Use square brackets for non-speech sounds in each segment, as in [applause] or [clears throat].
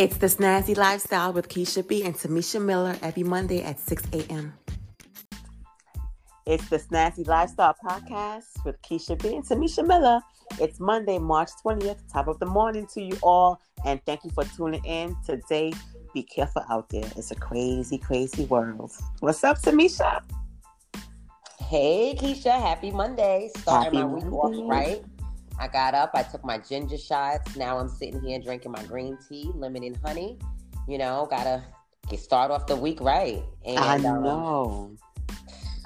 It's the Snazzy Lifestyle with Keisha B and Tamesha Miller every Monday at 6 a.m. It's the Snazzy Lifestyle Podcast with Keisha B and Tamesha Miller. It's Monday, March 20th, top of the morning to you all, and thank you for tuning in today. Be careful out there. It's a crazy, crazy world. What's up, Tamesha? Hey, Keisha. Happy Monday. Starting Happy my week Monday. off right. I got up, I took my ginger shots. Now I'm sitting here drinking my green tea, lemon and honey. You know, gotta get start off the week right. And I um, know.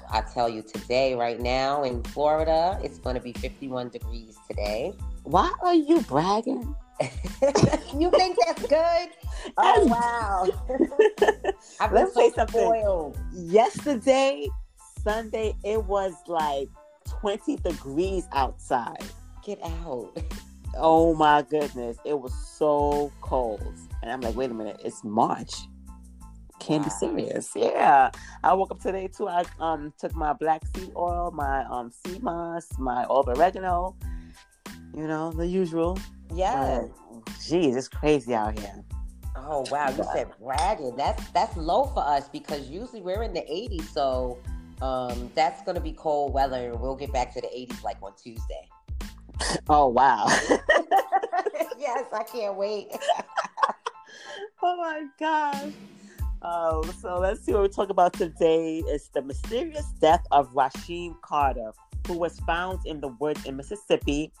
I tell you today, right now in Florida, it's gonna be 51 degrees today. Why are you bragging? [laughs] you think that's good? [laughs] Oh wow. [laughs] I've been Let me say so something. spoiled. Yesterday, Sunday, it was like 20 degrees outside. Get out. [laughs] Oh my goodness, it was so cold. And I'm like, wait a minute, it's March. Can't be serious. Yeah. I woke up today too. I um took my black seed oil, my um sea moss, my olive oregano, you know, the usual. Yeah. Geez, it's crazy out here. Oh wow, you said bragging. That's that's low for us because usually we're in the 80s, so um that's gonna be cold weather. We'll get back to the 80s like on Tuesday. [laughs] Oh wow. [laughs] yes, I can't wait. [laughs] oh my gosh. Um, so let's see what we talk about today. It's the mysterious death of Rasheem Carter, who was found in the woods in Mississippi,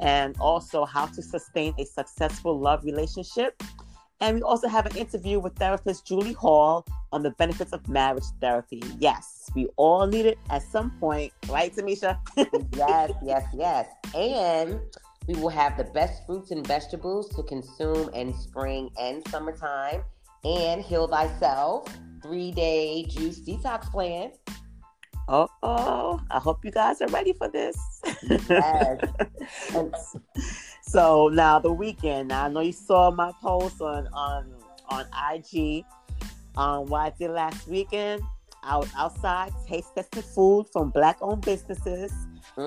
and also how to sustain a successful love relationship. And we also have an interview with therapist Julie Hall on the benefits of marriage therapy. Yes, we all need it at some point, right, Tamesha? yes, yes, yes. And we will have the best fruits and vegetables to consume in spring and summertime. And Heal Thyself, three day juice detox plan. Oh, oh, I hope you guys are ready for this. Yes. [laughs] So now the weekend. Now I know you saw my post on on on IG. Um, what I did last weekend. I was outside taste testing food from black owned businesses.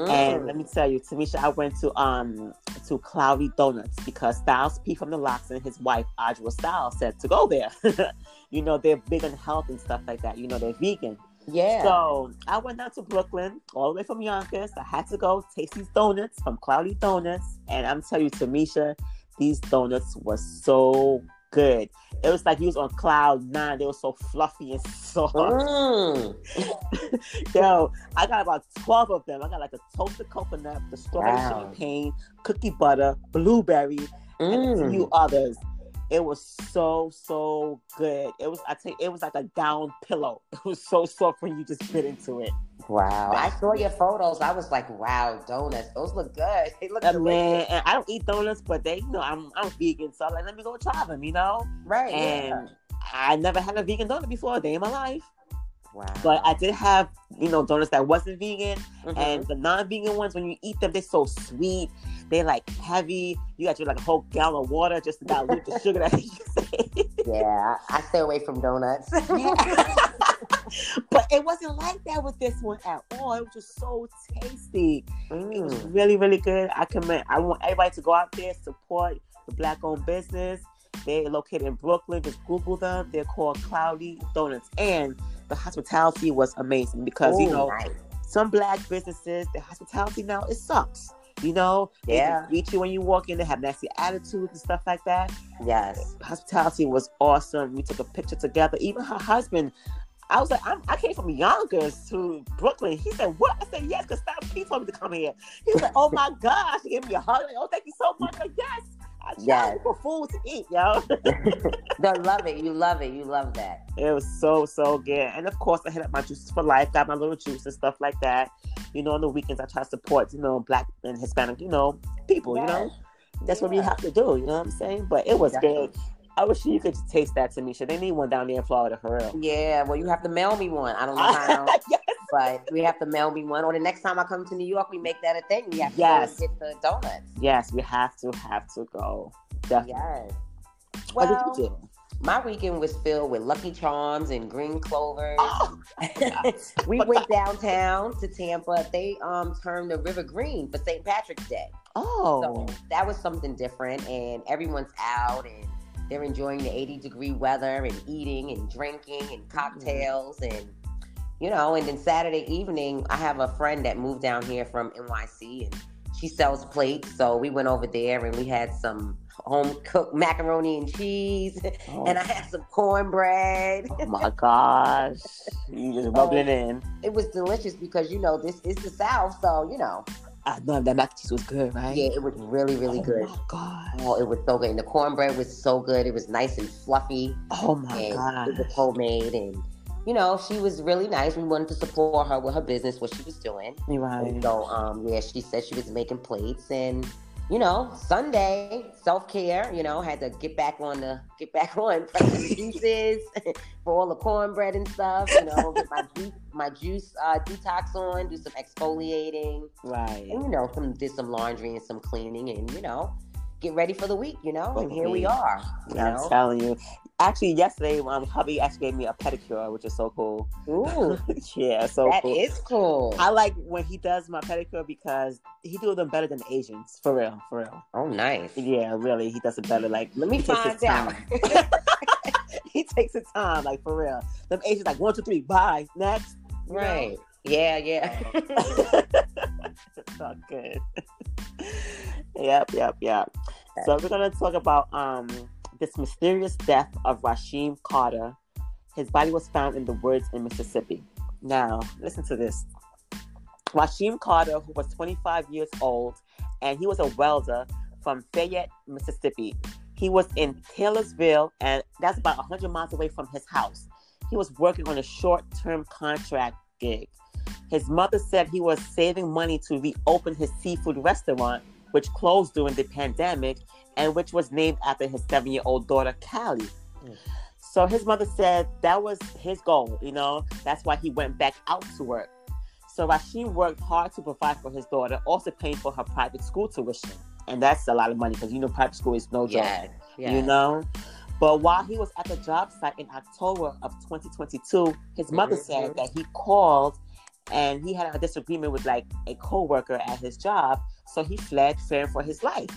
And let mm, me tell you, Tamesha, I went to um to Cloudy Donuts because Styles P from the LOX and his wife Adjua Styles said to go there. [laughs] you know, they're big on health and stuff like that. You know, they're vegan. yeah. So I went down to Brooklyn, all the way from Yonkers. I had to go taste these donuts from Cloudy Donuts, and I'm telling you, Tamesha, these donuts were so good. It was like you was on cloud nine. They were so fluffy and soft. Mm. [laughs] Yo, I got about twelve of them. I got like a toasted coconut, the strawberry Wow. champagne, cookie butter, blueberry, and a Mm. few others. It was so so good. It was I tell you, it was like a down pillow. [laughs] It was so soft when you just bit into it. Wow. I saw your photos. I was like, wow, donuts. Those look good. [laughs] They look Uh, delicious. man, and I don't eat donuts, but they, you know, I'm I'm vegan, so I'm like, let me go try them, you know. Right. And I never had a vegan donut before a day in my life. Wow. but I did have, you know, donuts that wasn't vegan, Mhm. and the non-vegan ones, when you eat them, they're so sweet. They're like heavy. You got to like a whole gallon of water just to dilute the sugar that [laughs] you say. yeah, I stay away from donuts. [laughs] but it wasn't like that with this one at all. It was just so tasty. It was Mm. really, really good. I commend. I want everybody to go out there support the black-owned business. They're located in Brooklyn. Just Google them. They're called Cloudy Donuts, and the hospitality was amazing because you know nice. some black businesses, the hospitality now it sucks. You know, Yeah. just greet you when you walk in. They have nasty attitudes and stuff like that. Yes. Hospitality was awesome. We took a picture together. Even her husband. I was like, I'm, I came from Yonkers to Brooklyn. He said, "What?" I said, "Yes," because Styles P told me to come here. He was like, "Oh my gosh!" He gave me a hug. Like, "Oh, thank you so much." Like, yes, I Yes. yes. for food to eat, yo. [laughs] [laughs] They love it. You love it. You love that. It was so so good, and of course, I hit up my juices for life. Got my little juice and stuff like that. You know, on the weekends, I try to support you know black and Hispanic, you know, people. You know, that's what we have to do. You know what I'm saying? But it was Definitely. good. I wish you could taste that, Tamesha. They need one down there in Florida for real. Yeah, well, you have to mail me one. I don't know [laughs] how, yes. but we have to mail me one. Or the next time I come to New York, we make that a thing. We have to Yes. get the donuts. yes, we have to have to go. Definitely. Yes. what Well, did you do? my weekend was filled with Lucky Charms and green clovers. Oh, [laughs] [laughs] we went downtown to Tampa. They um turned the river green for St. Patrick's Day. oh, So that was something different, and everyone's out, and they're enjoying the 80 degree weather and eating and drinking and cocktails mm-hmm. and you know, and then Saturday evening, I have a friend that moved down here from NYC and she sells plates. So we went over there and we had some home cooked macaroni and cheese, [laughs] oh. and I had some cornbread. Oh my gosh. You just [laughs] rubbed it in. It was delicious because, you know, this is the South. So, you know. I know that mac and cheese was good, right? Yeah, it was really, really oh good. Oh my god! Oh, it was so good. And the cornbread was so good. It was nice and fluffy. Oh my god! It was homemade, and you know, she was really nice. We wanted to support her with her business, what she was doing. Right. And so, um, yeah, she said she was making plates, and you know, Sunday self care. You know, had to get back on the get back [laughs] on juices [laughs] for all the cornbread and stuff. You know, get my juice my juice uh, detox on, do some exfoliating. Right. And you know, some did some laundry and some cleaning, and you know, get ready for the week. You know, and here we are. I'm know? telling you, actually yesterday um hubby actually gave me a pedicure which is so cool. Ooh. [laughs] yeah so that cool. is cool. I like when he does my pedicure because he do them better than the asians for real for real. Oh nice. Yeah really he does it better like let me find out. [laughs] he takes his time like for real. Them asians like one two three bye next right know? yeah yeah. [laughs] It's not good. Yep yep yep. So we're gonna talk about um this mysterious death of Rasheem Carter. His body was found in the woods in Mississippi. Now, listen to this. Rasheem Carter, who was 25 years old, and he was a welder from Fayette, Mississippi. He was in Taylorsville, and that's about 100 miles away from his house. He was working on a short term contract gig. His mother said he was saving money to reopen his seafood restaurant, which closed during the pandemic, and which was named after his seven year old daughter, Callie. Mm. So his mother said that was his goal, you know, that's why he went back out to work. So Rasheem worked hard to provide for his daughter, also paying for her private school tuition. And that's a lot of money because you know private school is no joke. Yeah, yeah. You know? But while he was at the job site in October of 2022, his mother mm-hmm. said that he called and he had a disagreement with like a co-worker at his job. So he fled fearing for his life.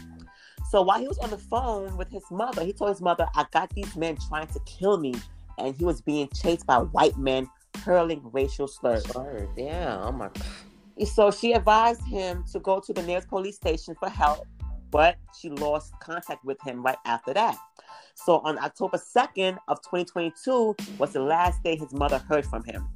So while he was on the phone with his mother, he told his mother, I got these men trying to kill me. And he was being chased by white men hurling racial slurs. Slurs, yeah. Oh my God. So she advised him to go to the nearest police station for help, but she lost contact with him right after that. So on October 2nd of 2022 was the last day his mother heard from him.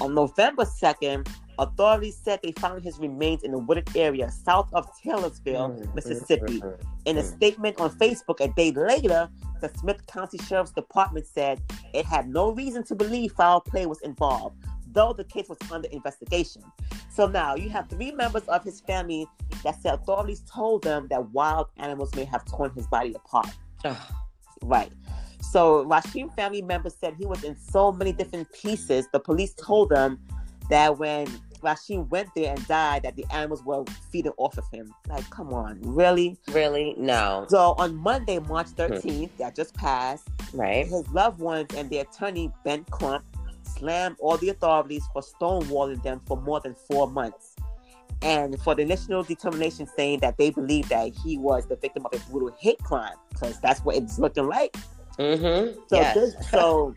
On November 2nd, authorities said they found his remains in a wooded area south of Taylorsville, mm-hmm. Mississippi. Mm, mm, in a statement on Facebook a day later, the Smith County Sheriff's Department said it had no reason to believe foul play was involved, though the case was under investigation. So now you have three members of his family that said authorities told them that wild animals may have torn his body apart. Right. So Rasheem family members said he was in so many different pieces. The police told them that when Rasheem went there and died, that the animals were feeding off of him. Like, come on, really? Really? No. So on Monday, March 13th, hmm. that just passed, right? His loved ones and the attorney Ben Crump slammed all the authorities for stonewalling them for more than four months. And for the national determination saying that they believe that he was the victim of a brutal hate crime, because that's what it's looking like. Mm-hmm. So yes. this, [laughs] so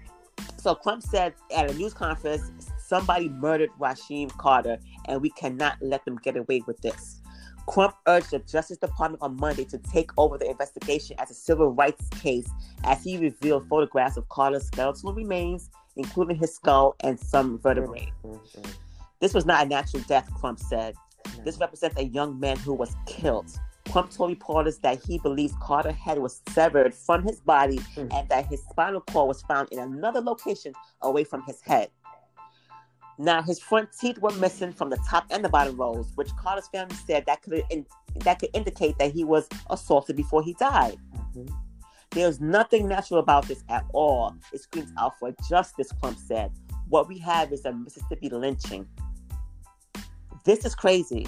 so Crump said at a news conference, somebody murdered Rasheem Carter, and we cannot let them get away with this. Crump urged the Justice Department on Monday to take over the investigation as a civil rights case as he revealed photographs of Carter's skeletal remains, including his skull and some vertebrae. Mm-hmm. This was not a natural death, Crump said. This represents a young man who was killed. Crump told reporters that he believes Carter's head was severed from his body mm. and that his spinal cord was found in another location away from his head. Now, his front teeth were missing from the top and the bottom rows, which Carter's family said that could in, that could indicate that he was assaulted before he died. Mm-hmm. There's nothing natural about this at all. It screams out for justice, Crump said. What we have is a Mississippi lynching. This is crazy.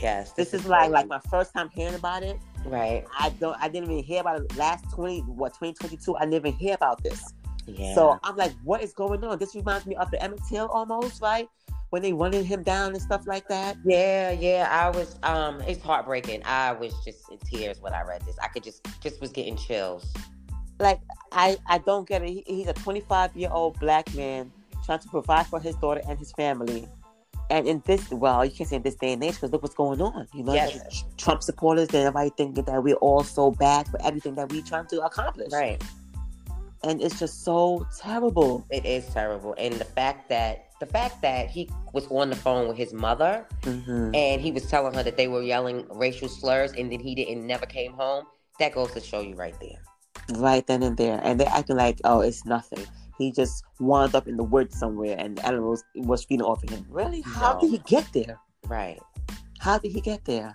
Yes. This, this is, is like like my first time hearing about it. Right. I don't I didn't even hear about it last 20 what 2022. I didn't even hear about this. Yeah. So I'm like, what is going on? This reminds me of the Emmett Till almost, right? When they running him down and stuff like that. Yeah, yeah. I was um it's heartbreaking. I was just in tears when I read this. I could just just was getting chills. like I I don't get it. He, he's a 25 year old black man trying to provide for his daughter and his family. And in this, well, you can't say in this day and age because look what's going on. You know, Yes. Trump supporters, and everybody thinking that we're all so bad for everything that we're trying to accomplish. Right. And it's just so terrible. It is terrible. And the fact that the fact that he was on the phone with his mother hmm and he was telling her that they were yelling racial slurs and then he didn't never came home, that goes to show you right there. Right then and there. And they're acting like, oh, it's nothing. He just wound up in the woods somewhere and the animals was feeding off of him. Really? How No. did he get there? Right. How did he get there?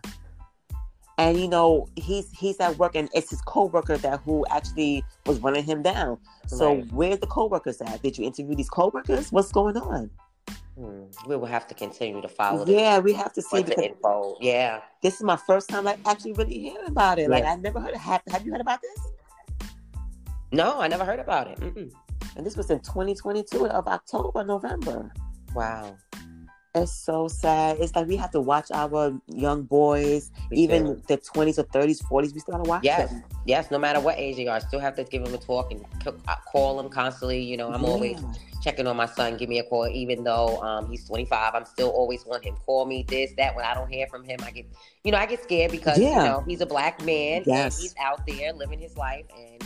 And you know, he's he's at work and it's his co-worker that who actually was running him down. So Right. where's the co-workers at? Did you interview these co-workers? What's going on? Hmm. We will have to continue to follow. Yeah, we have to see because info. Yeah. this is my first time like actually really hearing about it. Like Yeah. I never heard of have, have you heard about this? No, I never heard about it. Mm-mm. And this was in 2022 of October, November. Wow. It's so sad. It's like we have to watch our young boys, Me even too. the 20s or 30s, 40s. We still gotta watch Yes. them. Yes, no matter what age they are, I still have to give them a talk and uh, call them constantly. You know, I'm always checking on my son. Give me a call, even though um, he's 25. I'm still always want him call me this, that. When I don't hear from him, I get, you know, I get scared because Yeah. you know he's a black man Yes. and he's out there living his life, and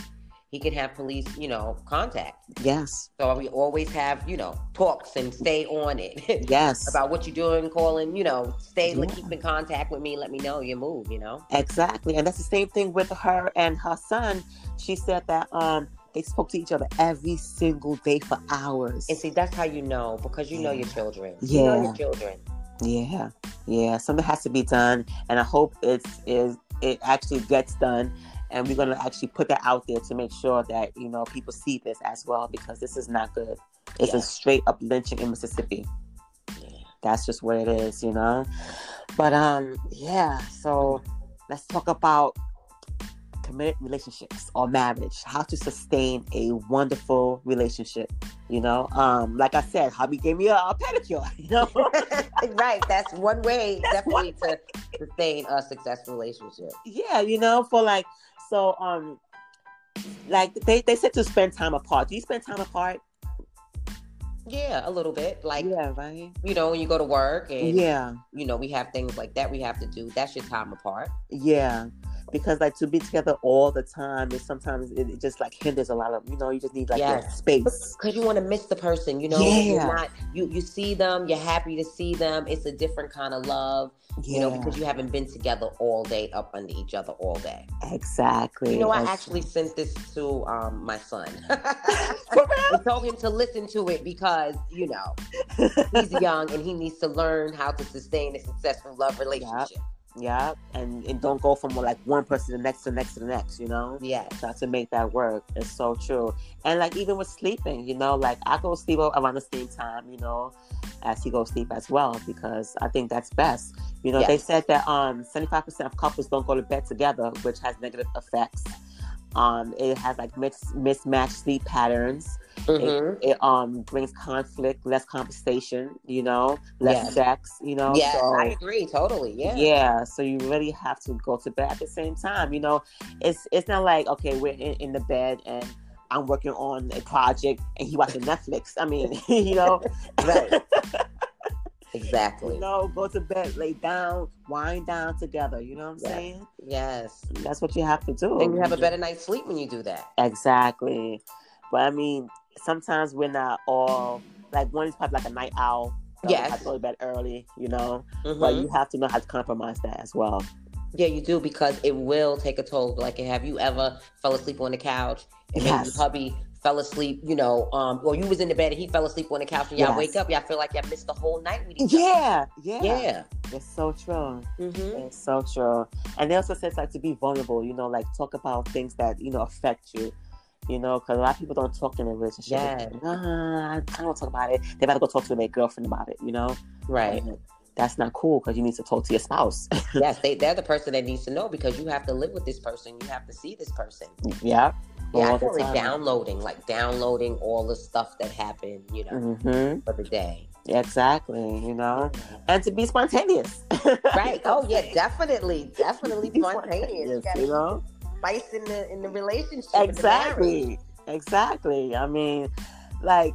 he can have police, you know, contact. Yes. So we always have, you know, talks and stay on it [laughs] Yes. about what you're doing, calling, you know, stay, Yeah. keep in contact with me. Let me know your move. You know. Exactly. And that's the same thing with her and her son. She said that um they spoke to each other every single day for hours. And see, that's how you know because you know your children. You Yeah. know your children. Yeah. Yeah. Something has to be done. And I hope it's is it actually gets done. And we're gonna actually put that out there to make sure that, you know, people see this as well because this is not good. It's Yeah. a straight up lynching in Mississippi. Yeah. That's just what it is, you know. But um, yeah. So let's talk about committed relationships or marriage. How to sustain a wonderful relationship. You know, um, like I said, hubby gave me a, a pedicure. [laughs] You know, [laughs] right. That's one way, That's definitely, to sustain a successful relationship. yeah. You know, for like so um, like they they said to spend time apart. Do you spend time apart? Yeah, a little bit. Like, yeah. Right. you know, when you go to work and, Yeah. you know, we have things like that we have to do. That's your time apart. Yeah. Because like to be together all the time is sometimes it, just like hinders a lot of you know you just need like Yes. space. Because you want to miss the person, you know. Yeah. You're not you you see them, you're happy to see them. It's a different kind of love, you know, because you haven't been together all day up under each other all day. exactly. You know, I actually sent this to um my son. [laughs] [laughs] I told him to listen to it because, you know, he's [laughs] young and he needs to learn how to sustain a successful love relationship. Yeah, and and don't go from like one person to the next to the next to the next. You know, Yeah. try to make that work. It's so true. And like even with sleeping, you know, like I go sleep around the same time, you know, as he goes sleep as well because I think that's best. You know, they said that um 75% of couples don't go to bed together, which has negative effects. Um, it has like mis- mismatched sleep patterns. Mhm. It um brings conflict, less conversation, you know, less Yes. sex, you know. Yes, so, I agree totally. Yeah. yeah so you really have to go to bed at the same time you know it's it's not like okay we're in, in the bed and i'm working on a project and he watching netflix i mean [laughs] you know Right. [laughs] Exactly. you know go to bed lay down wind down together you know what i'm Yeah. saying Yes. that's what you have to do And you have a better night's sleep when you do that. exactly but i mean sometimes we're not all like one is probably like a night owl so Yes. I go to bed early, you know, Mhm. but you have to know how to compromise that as well. Yeah, you do because it will take a toll. Like, have you ever fell asleep on the couch and Yes. your hubby fell asleep, you know, um, or you was in the bed and he fell asleep on the couch and y'all Yes. wake up, y'all feel like y'all missed the whole night with each other. Yeah, yeah, Yeah. It's so true. Mm-hmm. It's so true. And they also says like to be vulnerable, you know, like talk about things that, you know, affect you. You know, because a lot of people don't talk in a relationship. Yeah. Nah, I don't talk about it. They better go talk to their girlfriend about it, you know? Right. And that's not cool because you need to talk to your spouse. [laughs] yes, they, they're the person that needs to know because you have to live with this person. You have to see this person. yeah. Yeah, I All the call it downloading, like downloading all the stuff that happened, you know, Mm-hmm. for the day. Exactly, you know? And to be spontaneous. [laughs] Right. Oh yeah, [laughs] definitely, definitely Be spontaneous. You gotta you know? Spice in the in the relationship. Exactly. Exactly. I mean, like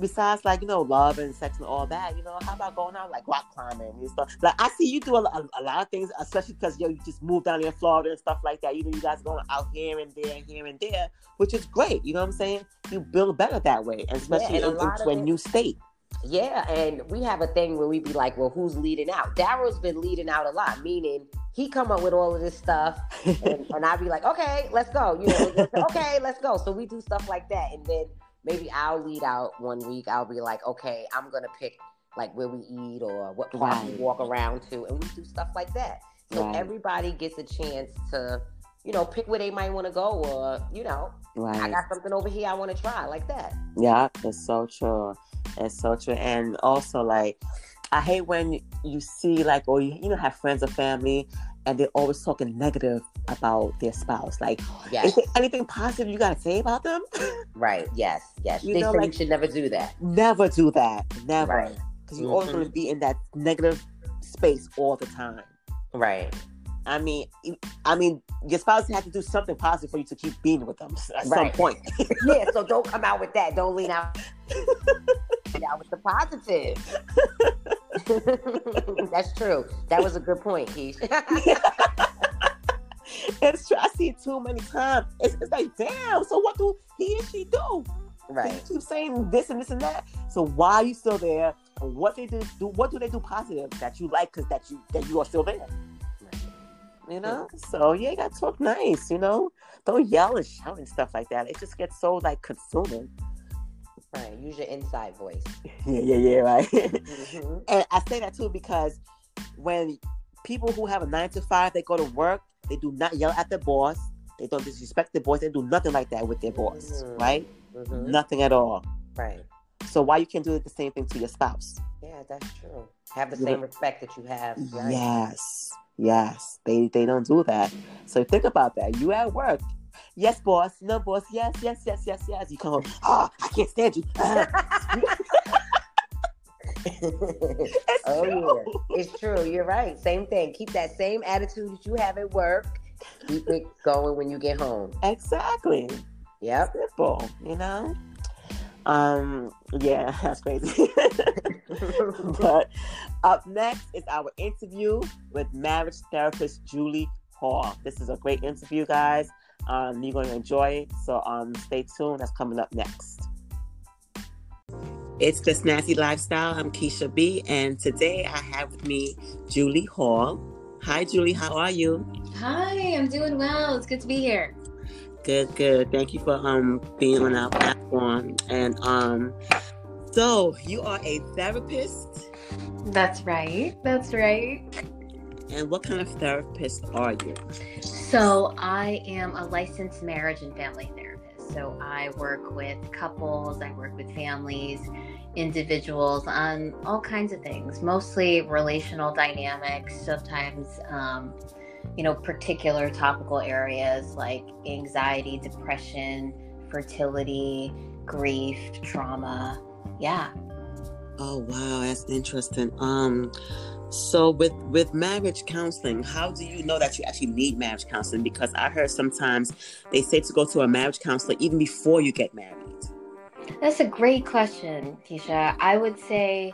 besides like you know love and sex and all that, you know, how about going out like rock climbing and stuff? Like I see you do a, a, a lot of things, especially because yo you just moved down here in Florida and stuff like that. You know, you guys going out here and there and here and there, which is great. You know what I'm saying? You build better that way, especially yeah, in, into a new state. Yeah, and we have a thing where we be like, well, who's leading out? Daryl's been leading out a lot, meaning he come up with all of this stuff, and, [laughs] and I be like, okay, let's go. You know, [laughs] okay, let's go. So we do stuff like that, and then maybe I'll lead out one week. I'll be like, okay, I'm gonna pick like where we eat or what park right. we walk around to, and we do stuff like that. So right. everybody gets a chance to, you know, pick where they might want to go, or you know, right. I got something over here I want to try, like that. Yeah, it's so true. It's so true, and also like. I hate when you see like or you, you know have friends or family and they're always talking negative about their spouse. Like, yes. is there anything positive you gotta say about them? [laughs] Right. Yes. Yes. You they know, like, you should never do that. Never do that. Never. Because you're mm-hmm. always gonna be in that negative space all the time. Right. I mean, I mean, your spouse has to do something positive for you to keep being with them at right. some point. [laughs] yeah, so don't come out with that. Don't lean out. [laughs] out with the positive. [laughs] That's true. That was a good point, Keith. it's true. I see it too many times. It's, it's like, damn. So what do he and she do? Right. They keep saying this and this and that. So why are you still there? And what they do, do what do they do positive that you like because that you that you are still there? You know? So yeah, you gotta talk nice, you know? Don't yell and shout and stuff like that. It just gets so like consuming. Right. Use your inside voice. [laughs] yeah, yeah, yeah, right. Mm-hmm. [laughs] and I say that too because when people who have a nine to five, they go to work, they do not yell at the boss. They don't disrespect the boss. They do nothing like that with their boss, mm-hmm. right? Mm-hmm. Nothing at all. Right. So why you can't do the same thing to your spouse? Yeah, that's true. Have the same respect that you have. Right? Yes. Yes. They they don't do that. So think about that. You at work yes, boss, no, boss, yes, yes, yes, yes, yes. You come home, oh, I can't stand you. [laughs] it's oh true. yeah, it's true. You're right. Same thing. Keep that same attitude that you have at work. Keep it going when you get home. Exactly. Yep. Simple. You know. Um. Yeah, [laughs] that's crazy. [laughs] but up next is our interview with marriage therapist Julie Hall. This is a great interview, guys. Um, you're going to enjoy it. So um, stay tuned. That's coming up next. It's the Snazzy Lifestyle. I'm Keisha B, and today I have with me Julie Hall. Hi, Julie. How are you? Hi, I'm doing well. It's good to be here. Good, good. Thank you for um being on our platform. And um, so you are a therapist. That's right. That's right. And what kind of therapist are you? So, I am a licensed marriage and family therapist. So, I work with couples, I work with families, individuals on all kinds of things, mostly relational dynamics, sometimes, um, you know, particular topical areas like anxiety, depression, fertility, grief, trauma. Yeah. Oh wow, that's interesting. Um so with with marriage counseling, how do you know that you actually need marriage counseling? Because I heard sometimes they say to go to a marriage counselor even before you get married. That's a great question, Keisha. I would say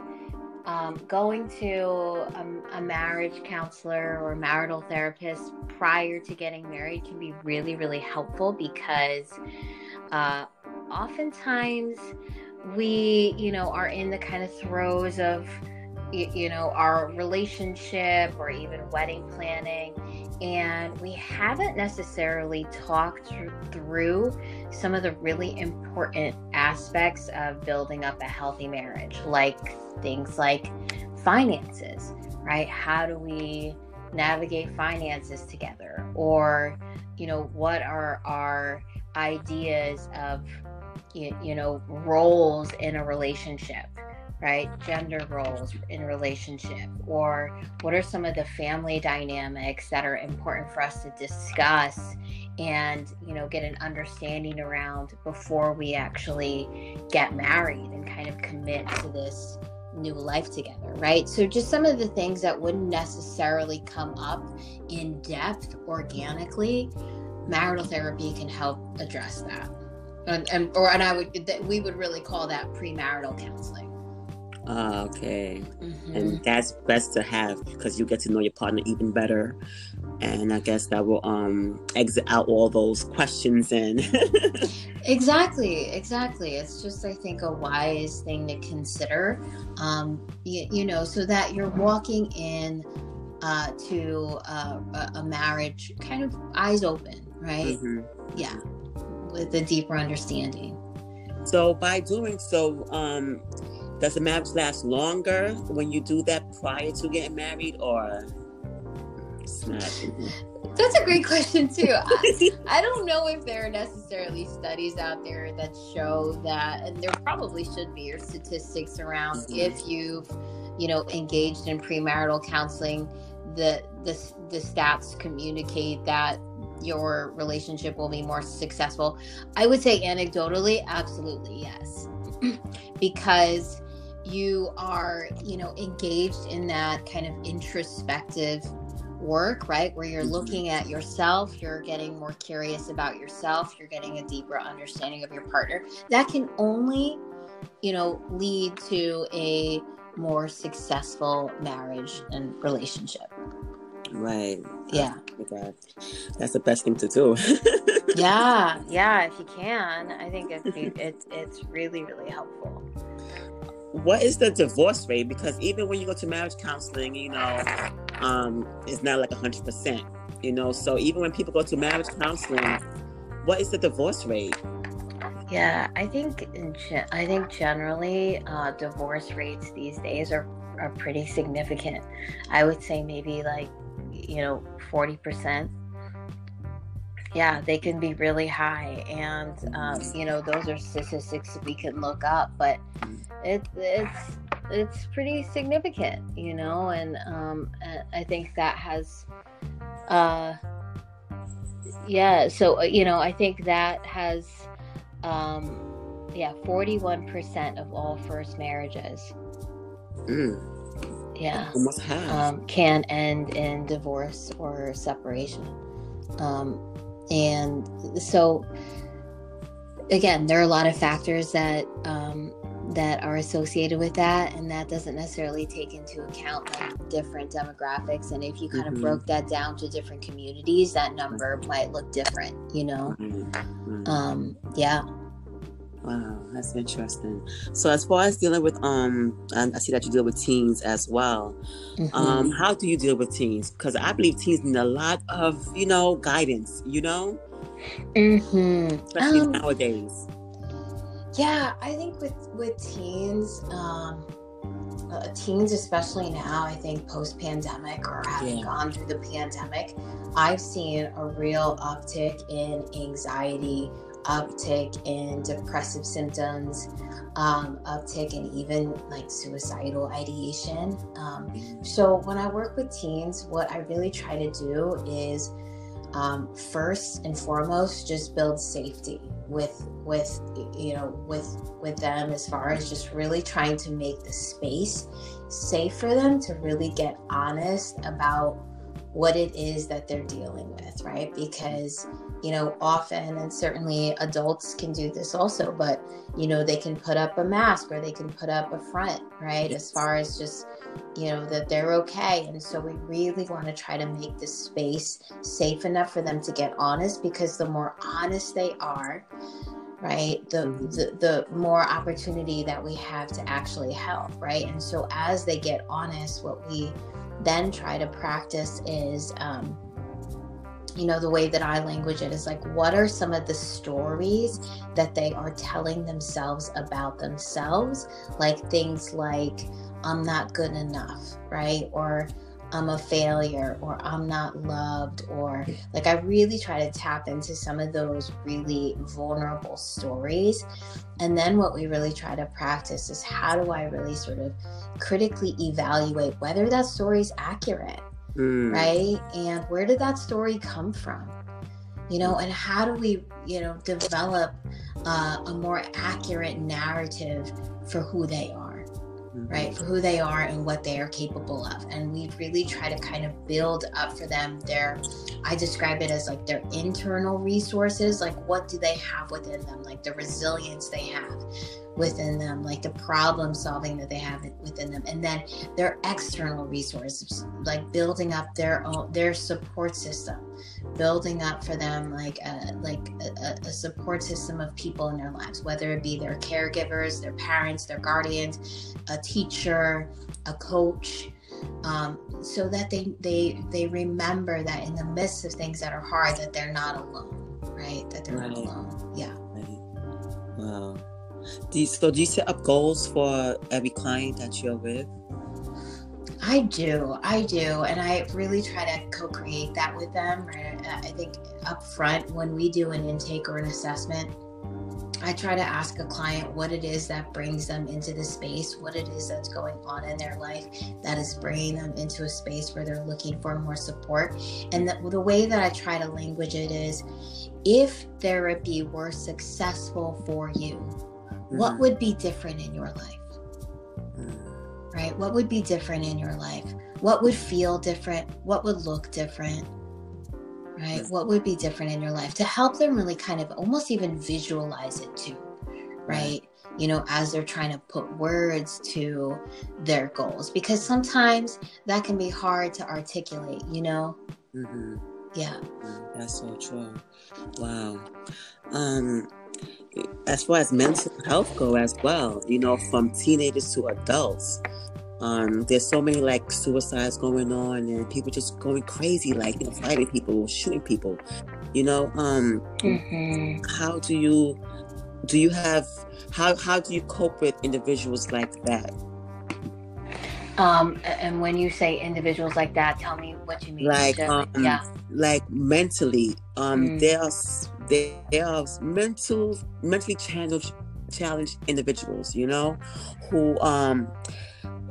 um, going to a, a, marriage counselor or marital therapist prior to getting married can be really, really helpful because uh, oftentimes we, you know, are in the kind of throes of you know, our relationship or even wedding planning. And we haven't necessarily talked through some of the really important aspects of building up a healthy marriage, like things like finances, right? How do we navigate finances together? Or, you know, what are our ideas of, you, you know, roles in a relationship? Right? Gender roles in relationship, or what are some of the family dynamics that are important for us to discuss and, you know, get an understanding around before we actually get married and kind of commit to this new life together, right? So, just some of the things that wouldn't necessarily come up in depth organically marital therapy can help address that and, and or and i would that we would really call that premarital counseling Uh, okay. Mhm. And that's best to have because you get to know your partner even better. And I guess that will um exit out all those questions and [laughs] Exactly, exactly. It's just, I think, a wise thing to consider. Um, you, you know, so that you're walking in uh, to uh, a, a marriage kind of eyes open, right? Mhm. Yeah, with a deeper understanding. So by doing so, um, does the marriage last longer when you do that prior to getting married, or? That's a great question too. [laughs] I, I don't know if there are necessarily studies out there that show that, and there probably should be, or statistics around Mhm. if you've, you know, engaged in premarital counseling, the the the stats communicate that your relationship will be more successful. I would say anecdotally, absolutely yes, [clears throat] because you are, you know, engaged in that kind of introspective work, right? Where you're Mhm. looking at yourself, you're getting more curious about yourself, you're getting a deeper understanding of your partner. That can only, you know, lead to a more successful marriage and relationship. Right. Yeah. Oh. That's the best thing to do. [laughs] Yeah, yeah, if you can, I think it's it's it's really really helpful. What is the divorce rate? Because even when you go to marriage counseling, you know, um, it's not like hundred percent. You know, so even when people go to marriage counseling, what is the divorce rate? Yeah, I think in gen- I think generally uh, divorce rates these days are are pretty significant. I would say maybe like you know forty percent. Yeah, they can be really high, and um, you know those are statistics we can look up, but it, it's it's pretty significant, you know, and um, I think that has, uh, yeah. So uh, you know, I think that has um yeah 41% of all first marriages. Mm, yeah um, can end in divorce or separation. Um, and so again there are a lot of factors that um, that are associated with that and that doesn't necessarily take into account like different demographics and if you kind Mhm. of broke that down to different communities that number might look different you know Mm, mm. um, yeah Wow, that's interesting. So as far as dealing with um, and I see that you deal with teens as well. Mhm. Um, how do you deal with teens? Because I believe teens need a lot of you know guidance. You know, Mm-hmm. especially Um, nowadays. yeah, I think with with teens, um, uh, teens especially now, I think post pandemic or having Yeah. gone through the pandemic, I've seen a real uptick in anxiety, uptick in depressive symptoms, um, uptick in even like suicidal ideation. Um, so when I work with teens, what I really try to do is um, first and foremost just build safety with with you know with with them as far as just really trying to make the space safe for them to really get honest about what it is that they're dealing with right because you know often and certainly adults can do this also but you know they can put up a mask or they can put up a front right as far as just you know that they're okay. And so we really want to try to make this space safe enough for them to get honest because the more honest they are right the, the the more opportunity that we have to actually help right? And so as they get honest what we then try to practice is um you know the way that i language it is like what are some of the stories that they are telling themselves about themselves? Like things like i'm not good enough right? Or i'm a failure or i'm not loved or like i really try to tap into some of those really vulnerable stories. And then what we really try to practice is how do i really sort of critically evaluate whether that story is accurate Mm, right? And where did that story come from? You know and how do we you know develop uh, a more accurate narrative for who they are. Right? For who they are and what they are capable of. And we really try to kind of build up for them their, I describe it as like their internal resources. Like, what do they have within them? Like the resilience they have within them, like the problem solving that they have within them, and then their external resources, like building up their own their support system, building up for them like a, like a, a support system of people in their lives, whether it be their caregivers, their parents, their guardians, a teacher, a coach, um, so that they they they remember that in the midst of things that are hard, that they're not alone, right? That they're right. not alone. Yeah. Right. Wow. Do you, so do you set up goals for every client that you're with? I do, I do, and I really try to co-create that with them. I think up front when we do an intake or an assessment, I try to ask a client what it is that brings them into the space, what it is that's going on in their life that is bringing them into a space where they're looking for more support. And the, the way that I try to language it is if therapy were successful for you, mm-hmm. what would be different in your life? Right? What would be different in your life? What would feel different? What would look different? right? What would be different in your life to help them really kind of almost even visualize it too, right? You know, as they're trying to put words to their goals, because sometimes that can be hard to articulate, you know? Mm-hmm. Yeah. Mm, that's so true. Wow. Um, as far as mental health go as well, you know, from teenagers to adults, um, there's so many like suicides going on and people just going crazy, like you know, fighting people, shooting people. You know, um, mm-hmm. how do you do you have how how do you cope with individuals like that? Um, and when you say individuals like that, tell me what you mean. Like, um, yeah, like mentally, um, mm. there's there are mental mentally challenged challenged individuals, you know, who um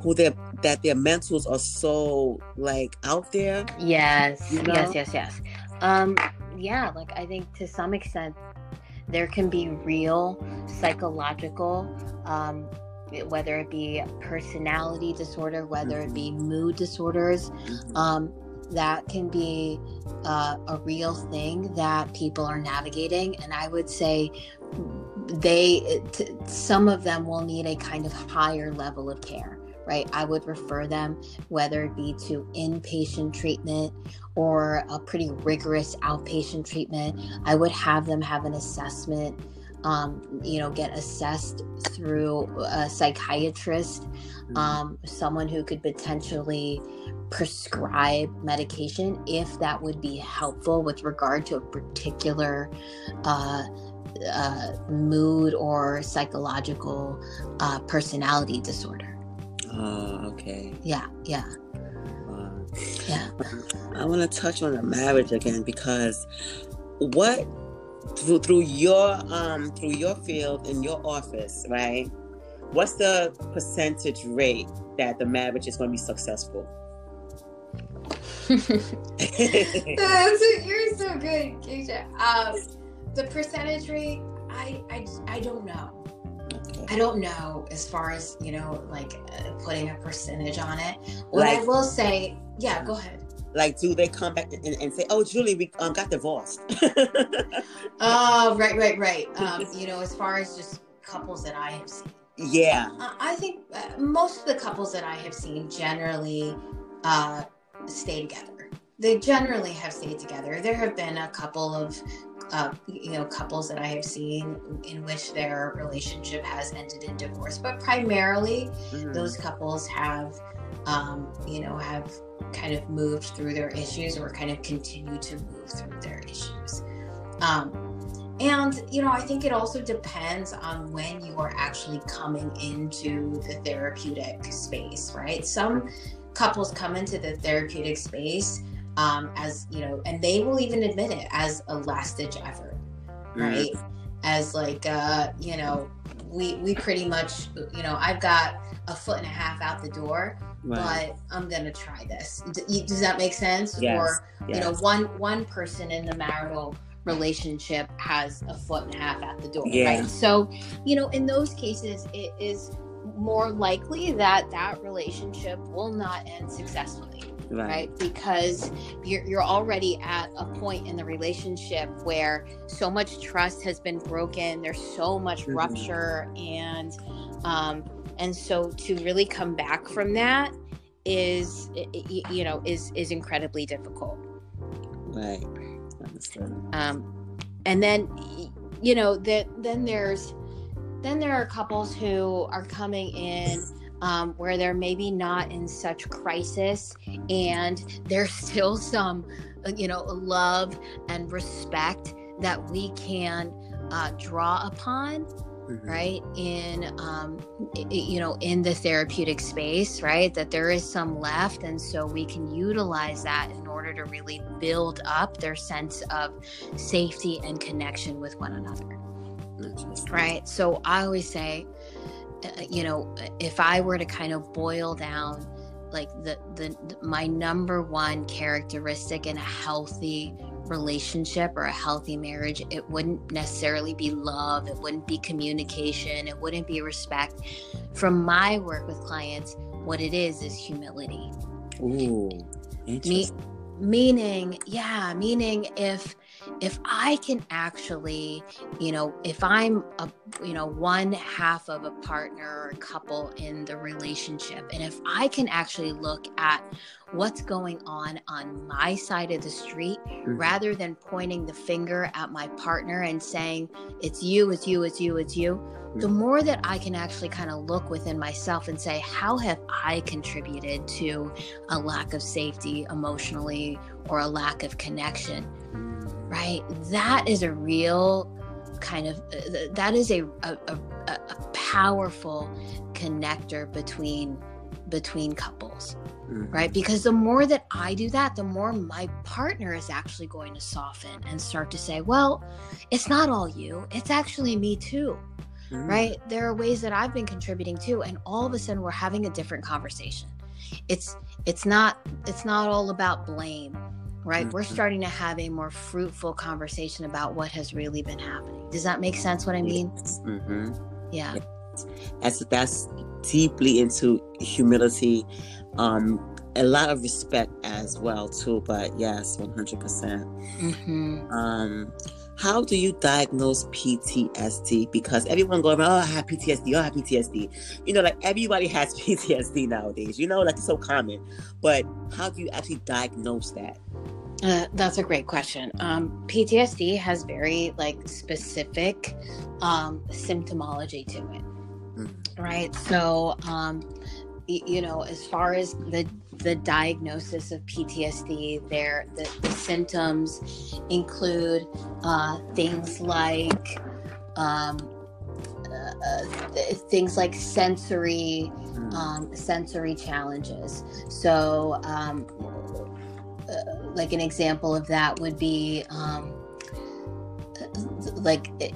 who their that their mentals are so like out there. Yes, you know? yes, yes, yes. Um, yeah, like I think to some extent there can be real psychological um, whether it be personality disorder, whether it be mm-hmm. mood disorders, mm-hmm. um, that can be uh, a real thing that people are navigating. And I would say they, t- some of them will need a kind of higher level of care right? I would refer them, whether it be to inpatient treatment or a pretty rigorous outpatient treatment. I would have them have an assessment, um, you know, get assessed through a psychiatrist, mm-hmm. um, someone who could potentially prescribe medication if that would be helpful with regard to a particular. Uh, uh, mood or psychological uh, personality disorder. Oh, okay. Yeah, yeah. Uh, yeah. I want to touch on the marriage again because what through through your um through your field in your office, right? What's the percentage rate that the marriage is going to be successful? [laughs] That's, you're so good, Keisha. Um, the percentage rate, I, I, I don't know. I don't know as far as, you know, like uh, putting a percentage on it. What like, I will say, yeah, go ahead. Like, do they come back and, and say, oh, Julie, we um, got divorced? [laughs] oh, right, right, right. Um, you know, as far as just couples that I have seen. Yeah. Uh, I think uh, most of the couples that I have seen generally uh, stay together. They generally have stayed together. There have been a couple of uh, you know couples that I have seen in which their relationship has ended in divorce, but primarily mm-hmm. those couples have um, you know have kind of moved through their issues or kind of continue to move through their issues. Um, and you know, I think it also depends on when you are actually coming into the therapeutic space, right? Some couples come into the therapeutic space um, as you know, and they will even admit it as a last ditch effort, mm-hmm. right? Mm-hmm. As like, uh, you know, we we pretty much, you know, I've got a foot and a half out the door, right. but I'm gonna try this. D- does that make sense? Yes. Or yes. you know, one one person in the marital relationship has a foot and a half at the door, yeah. right? So, you know, in those cases, it is more likely that that relationship will not end successfully Right. right because you're, you're already at a point in the relationship where so much trust has been broken there's so much Mhm. rupture and um and so to really come back from that is you know is is incredibly difficult Right. Um, and then you know that then there's then there are couples who are coming in um, where they're maybe not in such crisis and there's [laughs] still some uh, you know love and respect that we can uh, draw upon Mhm. right in um you know in the therapeutic space right that there is some left and so we can utilize that in order to really build up their sense of safety and connection with one another. Right so i always say uh, you know if i were to kind of boil down like the the my number one characteristic in a healthy relationship or a healthy marriage it wouldn't necessarily be love it wouldn't be communication it wouldn't be respect from my work with clients what it is is humility Ooh. me Interesting. meaning yeah meaning if if i can actually you know if i'm a you know one half of a partner or a couple in the relationship and if i can actually look at what's going on on my side of the street Mhm. rather than pointing the finger at my partner and saying it's you it's you it's you it's you the more that i can actually kind of look within myself and say how have i contributed to a lack of safety emotionally or a lack of connection. Right? That is a real kind of uh, that is a a, a, a powerful connector between between couples Mhm. right? Because the more that i do that the more my partner is actually going to soften and start to say well it's not all you it's actually me too Mm. right? There are ways that i've been contributing too and all of a sudden we're having a different conversation. It's it's not it's not all about blame right we're Mhm. starting to have a more fruitful conversation about what has really been happening does that make sense what i mean hmm yeah That's that's deeply into humility, um, a lot of respect as well too. But yes, one hundred percent. hmm Um, how do you diagnose PTSD? Because everyone going, oh, I have PTSD, oh, I have PTSD. You know, like everybody has [laughs] PTSD nowadays. You know, like it's so common. But how do you actually diagnose that? Uh, that's a great question. Um, PTSD has very like specific um, symptomology to it, Mhm. right? So, um, y- you know, as far as the the diagnosis of PTSD, there the, the symptoms include uh, things like um, uh, uh, th- things like sensory Mm. um, sensory challenges. So, um, uh, like an example of that would be um, like uh,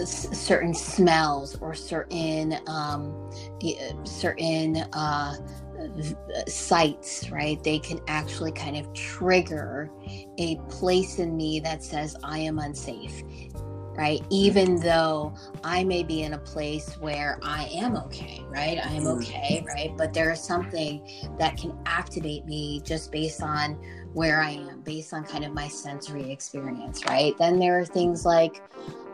uh, certain smells or certain um, uh, certain uh, v- sights, right? They can actually kind of trigger a place in me that says I am unsafe. Right, even though I may be in a place where I am okay, right? I am Mm. okay, right? But there is something that can activate me just based on where I am, based on kind of my sensory experience, right? Then there are things like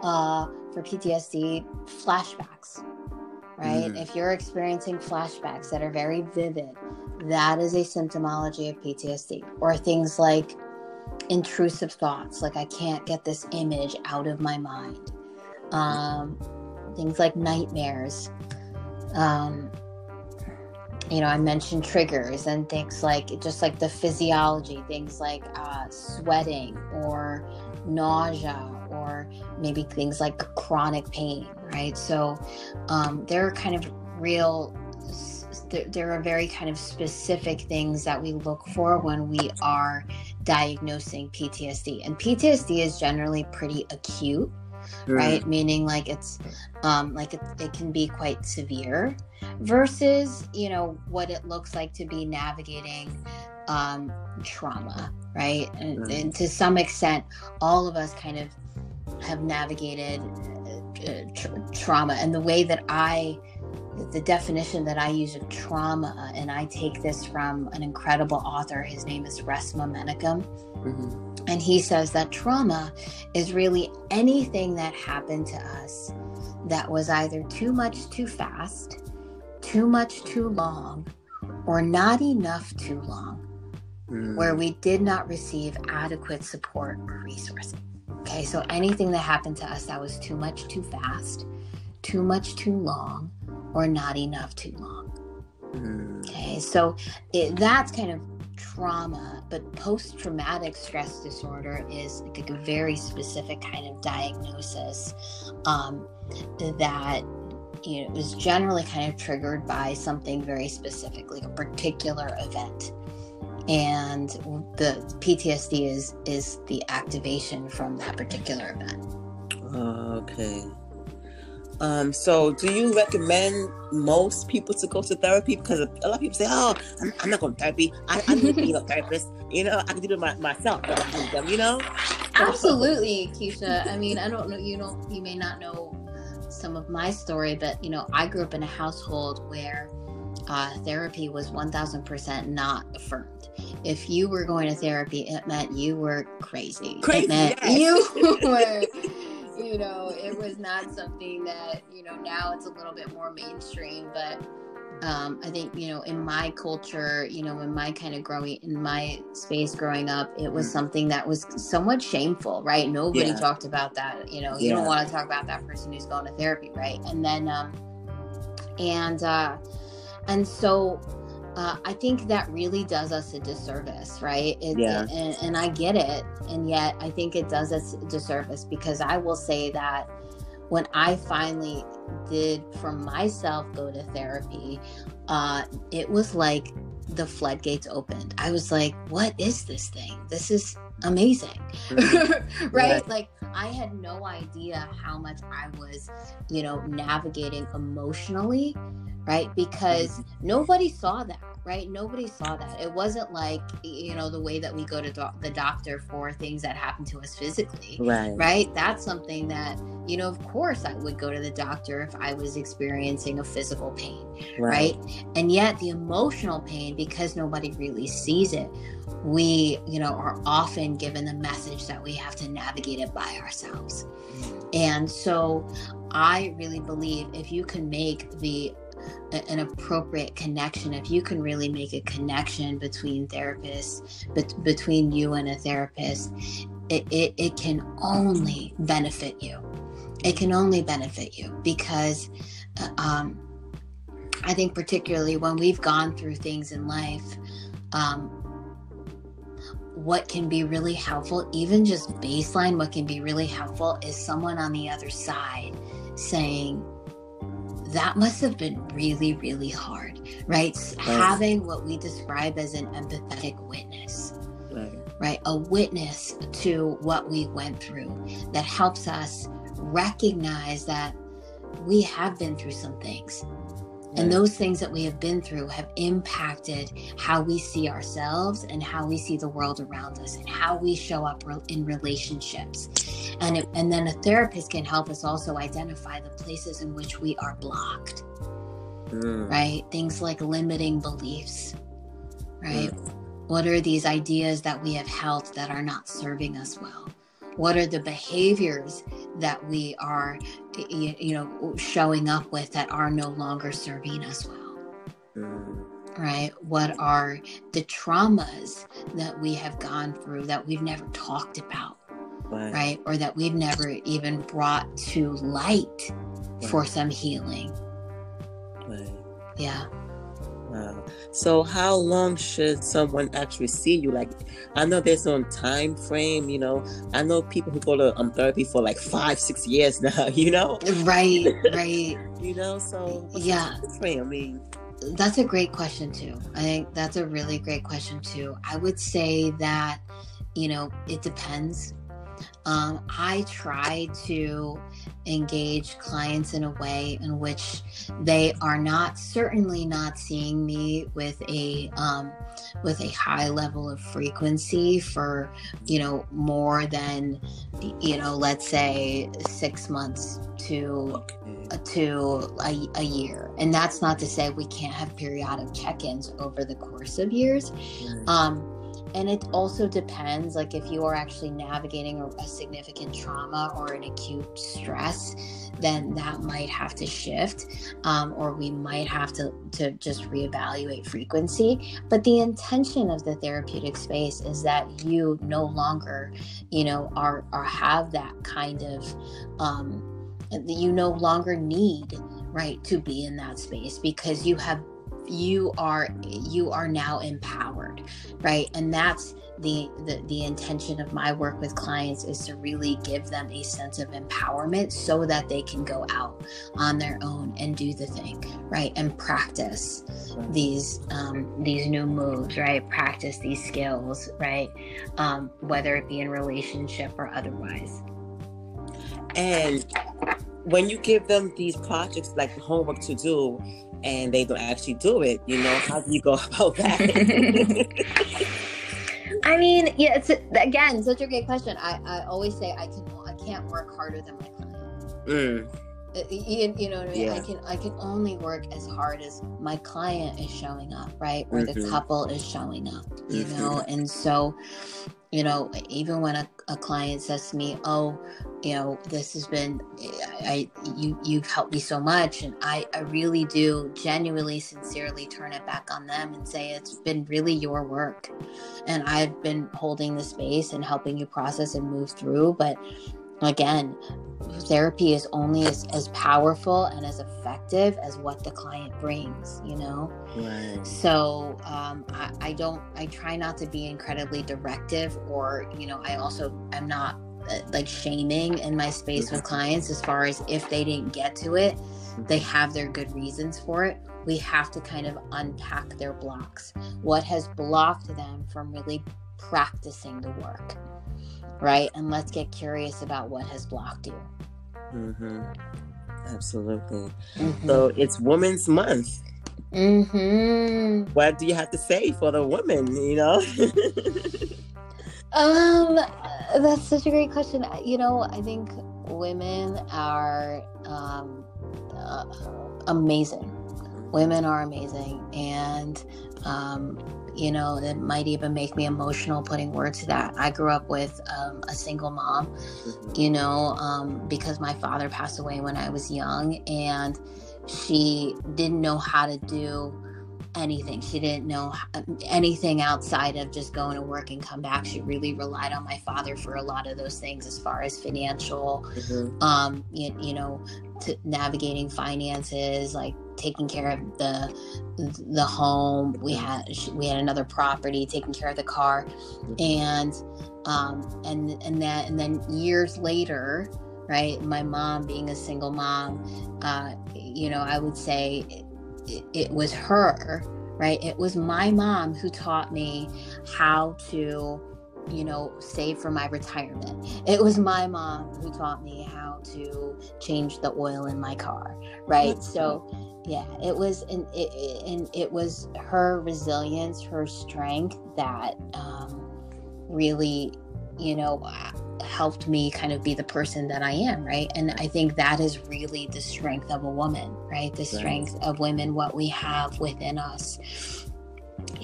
uh, for PTSD, flashbacks, right? Mm. If you're experiencing flashbacks that are very vivid, that is a symptomology of PTSD. Or things like intrusive thoughts, like I can't get this image out of my mind. Um, things like nightmares. Um, you know, I mentioned triggers and things like just like the physiology, things like uh, sweating or nausea or maybe things like chronic pain, right? So um, there are kind of real, there, there are very kind of specific things that we look for when we are diagnosing PTSD. And PTSD is generally pretty acute Mm. right meaning like it's um like it, it can be quite severe versus you know what it looks like to be navigating um trauma right and, Right. and to some extent all of us kind of have navigated uh, uh, tr- trauma and the way that i the definition that I use of trauma, and I take this from an incredible author. His name is Resmaa Menakem. Mm-hmm. And he says that trauma is really anything that happened to us that was either too much too fast, too much too long, or not enough too long, mm. where we did not receive adequate support or resources. Okay, so anything that happened to us that was too much too fast, too much too long, or not enough too long. Mm. Okay, so it, that's kind of trauma, but post traumatic stress disorder is like a very specific kind of diagnosis um, that you know is generally kind of triggered by something very specific, like a particular event. And the PTSD is is the activation from that particular event. Okay. Um, so, do you recommend most people to go to therapy? Because a lot of people say, "Oh, I'm, I'm not going to therapy. I, I need to be a [laughs] therapist. You know, I can do it my, myself. Them, you know." Absolutely, Keisha. I mean, I don't know. You know, you may not know some of my story, but you know, I grew up in a household where uh, therapy was 1000% not affirmed. If you were going to therapy, it meant you were crazy. Crazy. It meant yes. you [laughs] were you know, it was not something that, you know, now it's a little bit more mainstream, but um, I think, you know, in my culture, you know, in my kind of growing, in my space growing up, it was mm. something that was somewhat shameful, right? Nobody yeah. talked about that. You know, you yeah. don't want to talk about that person who's going to therapy, right? And then, um, and, uh, and so, uh, I think that really does us a disservice, right? It, yeah. and, and, I get it. And yet I think it does us a disservice because I will say that when I finally did for myself go to therapy, uh, it was like the floodgates opened. I was like, what is this thing? This is amazing. Mm-hmm. [laughs] right? right? Like I had no idea how much I was, you know, navigating emotionally right? Because mm-hmm. nobody saw that, right? Nobody saw that. It wasn't like, you know, the way that we go to do- the doctor for things that happen to us physically, right? Right? That's something that, you know, of course I would go to the doctor if I was experiencing a physical pain, right? right? And yet the emotional pain, because nobody really sees it, we, you know, are often given the message that we have to navigate it by ourselves. Mm. And so I really believe if you can make the an appropriate connection if you can really make a connection between therapists but between you and a therapist it, it, it can only benefit you. It can only benefit you because uh, um, i think particularly when we've gone through things in life um, what can be really helpful even just baseline what can be really helpful is someone on the other side saying that must have been really, really hard, right? right? Having what we describe as an empathetic witness, right. right? A witness to what we went through that helps us recognize that we have been through some things and those things that we have been through have impacted how we see ourselves and how we see the world around us and how we show up in relationships. And, it, and then a therapist can help us also identify the places in which we are blocked, mm. right? Things like limiting beliefs, right? Mm. What are these ideas that we have held that are not serving us well? What are the behaviors that we are you know showing up with that are no longer serving us well mm. right what are the traumas that we have gone through that we've never talked about right, right? or that we've never even brought to light right. for some healing right yeah Wow. So how long should someone actually see you? Like, I know there's some time frame. You know, I know people who go to um, therapy for like five, six years [laughs] now. You know, right, [laughs] right. you know, so yeah. Frame? I mean, that's a great question too. I think that's a really great question too. I would say that, you know, it depends. Um, I try to engage clients in a way in which they are not certainly not seeing me with a um, with a high level of frequency for you know more than you know let's say six months to to a, a year. And that's not to say we can't have periodic check-ins over the course of years. Um, and it also depends like if you are actually navigating a, a, significant trauma or an acute stress then that might have to shift um, or we might have to to just reevaluate frequency. But the intention of the therapeutic space is that you no longer you know are are have that kind of um, you no longer need right to be in that space because you have you are you are now empowered right? And that's the, the the intention of my work with clients is to really give them a sense of empowerment so that they can go out on their own and do the thing right? And practice these um, these new moves right? Practice these skills right? Um, whether it be in relationship or otherwise. And when you give them these projects like homework to do and they don't actually do it, you know, how do you go [laughs] about that? [laughs] I mean, yeah, it's again such a great question. I, I always say I can I can't work harder than my client. Mm. Uh, you, you, know what I mean? Yeah. I can I can only work as hard as my client is showing up, right? Or mm-hmm. the couple is showing up, you mm-hmm. know. And so, you know, even when a, a client says to me, "Oh, you know, this has been I, I you you've helped me so much," and I I really do genuinely, sincerely turn it back on them and say it's been really your work, and I've been holding the space and helping you process and move through, but again therapy is only as, as powerful and as effective as what the client brings you know? Right. so um, I, I don't i try not to be incredibly directive or you know i also i'm not uh, like shaming in my space with clients as far as if they didn't get to it they have their good reasons for it. We have to kind of unpack their blocks. What has blocked them from really practicing the work right? And let's get curious about what has blocked you. Mm-hmm. Absolutely. Mm-hmm. So it's Women's Month. Mm-hmm. What do you have to say for the women? You know. [laughs] um, that's such a great question. You know, I think women are um, uh, amazing. Women are amazing, and um, you know it might even make me emotional putting words to that i grew up with um, a single mom mm-hmm. you know um, because my father passed away when i was young and she didn't know how to do anything she didn't know anything outside of just going to work and come back she really relied on my father for a lot of those things as far as financial mm-hmm. um you, you know navigating finances like taking care of the the home. We had we had another property, taking care of the car, and um, and and that and then years later, right? My mom being a single mom, uh, you know, I would say it, it was her, right? It was my mom who taught me how to you know, save for my retirement. It was my mom who taught me how to change the oil in my car, right? So yeah it was and it, and it was her resilience her strength that um, really you know helped me kind of be the person that i am right? And i think that is really the strength of a woman right? The strength of women what we have within us.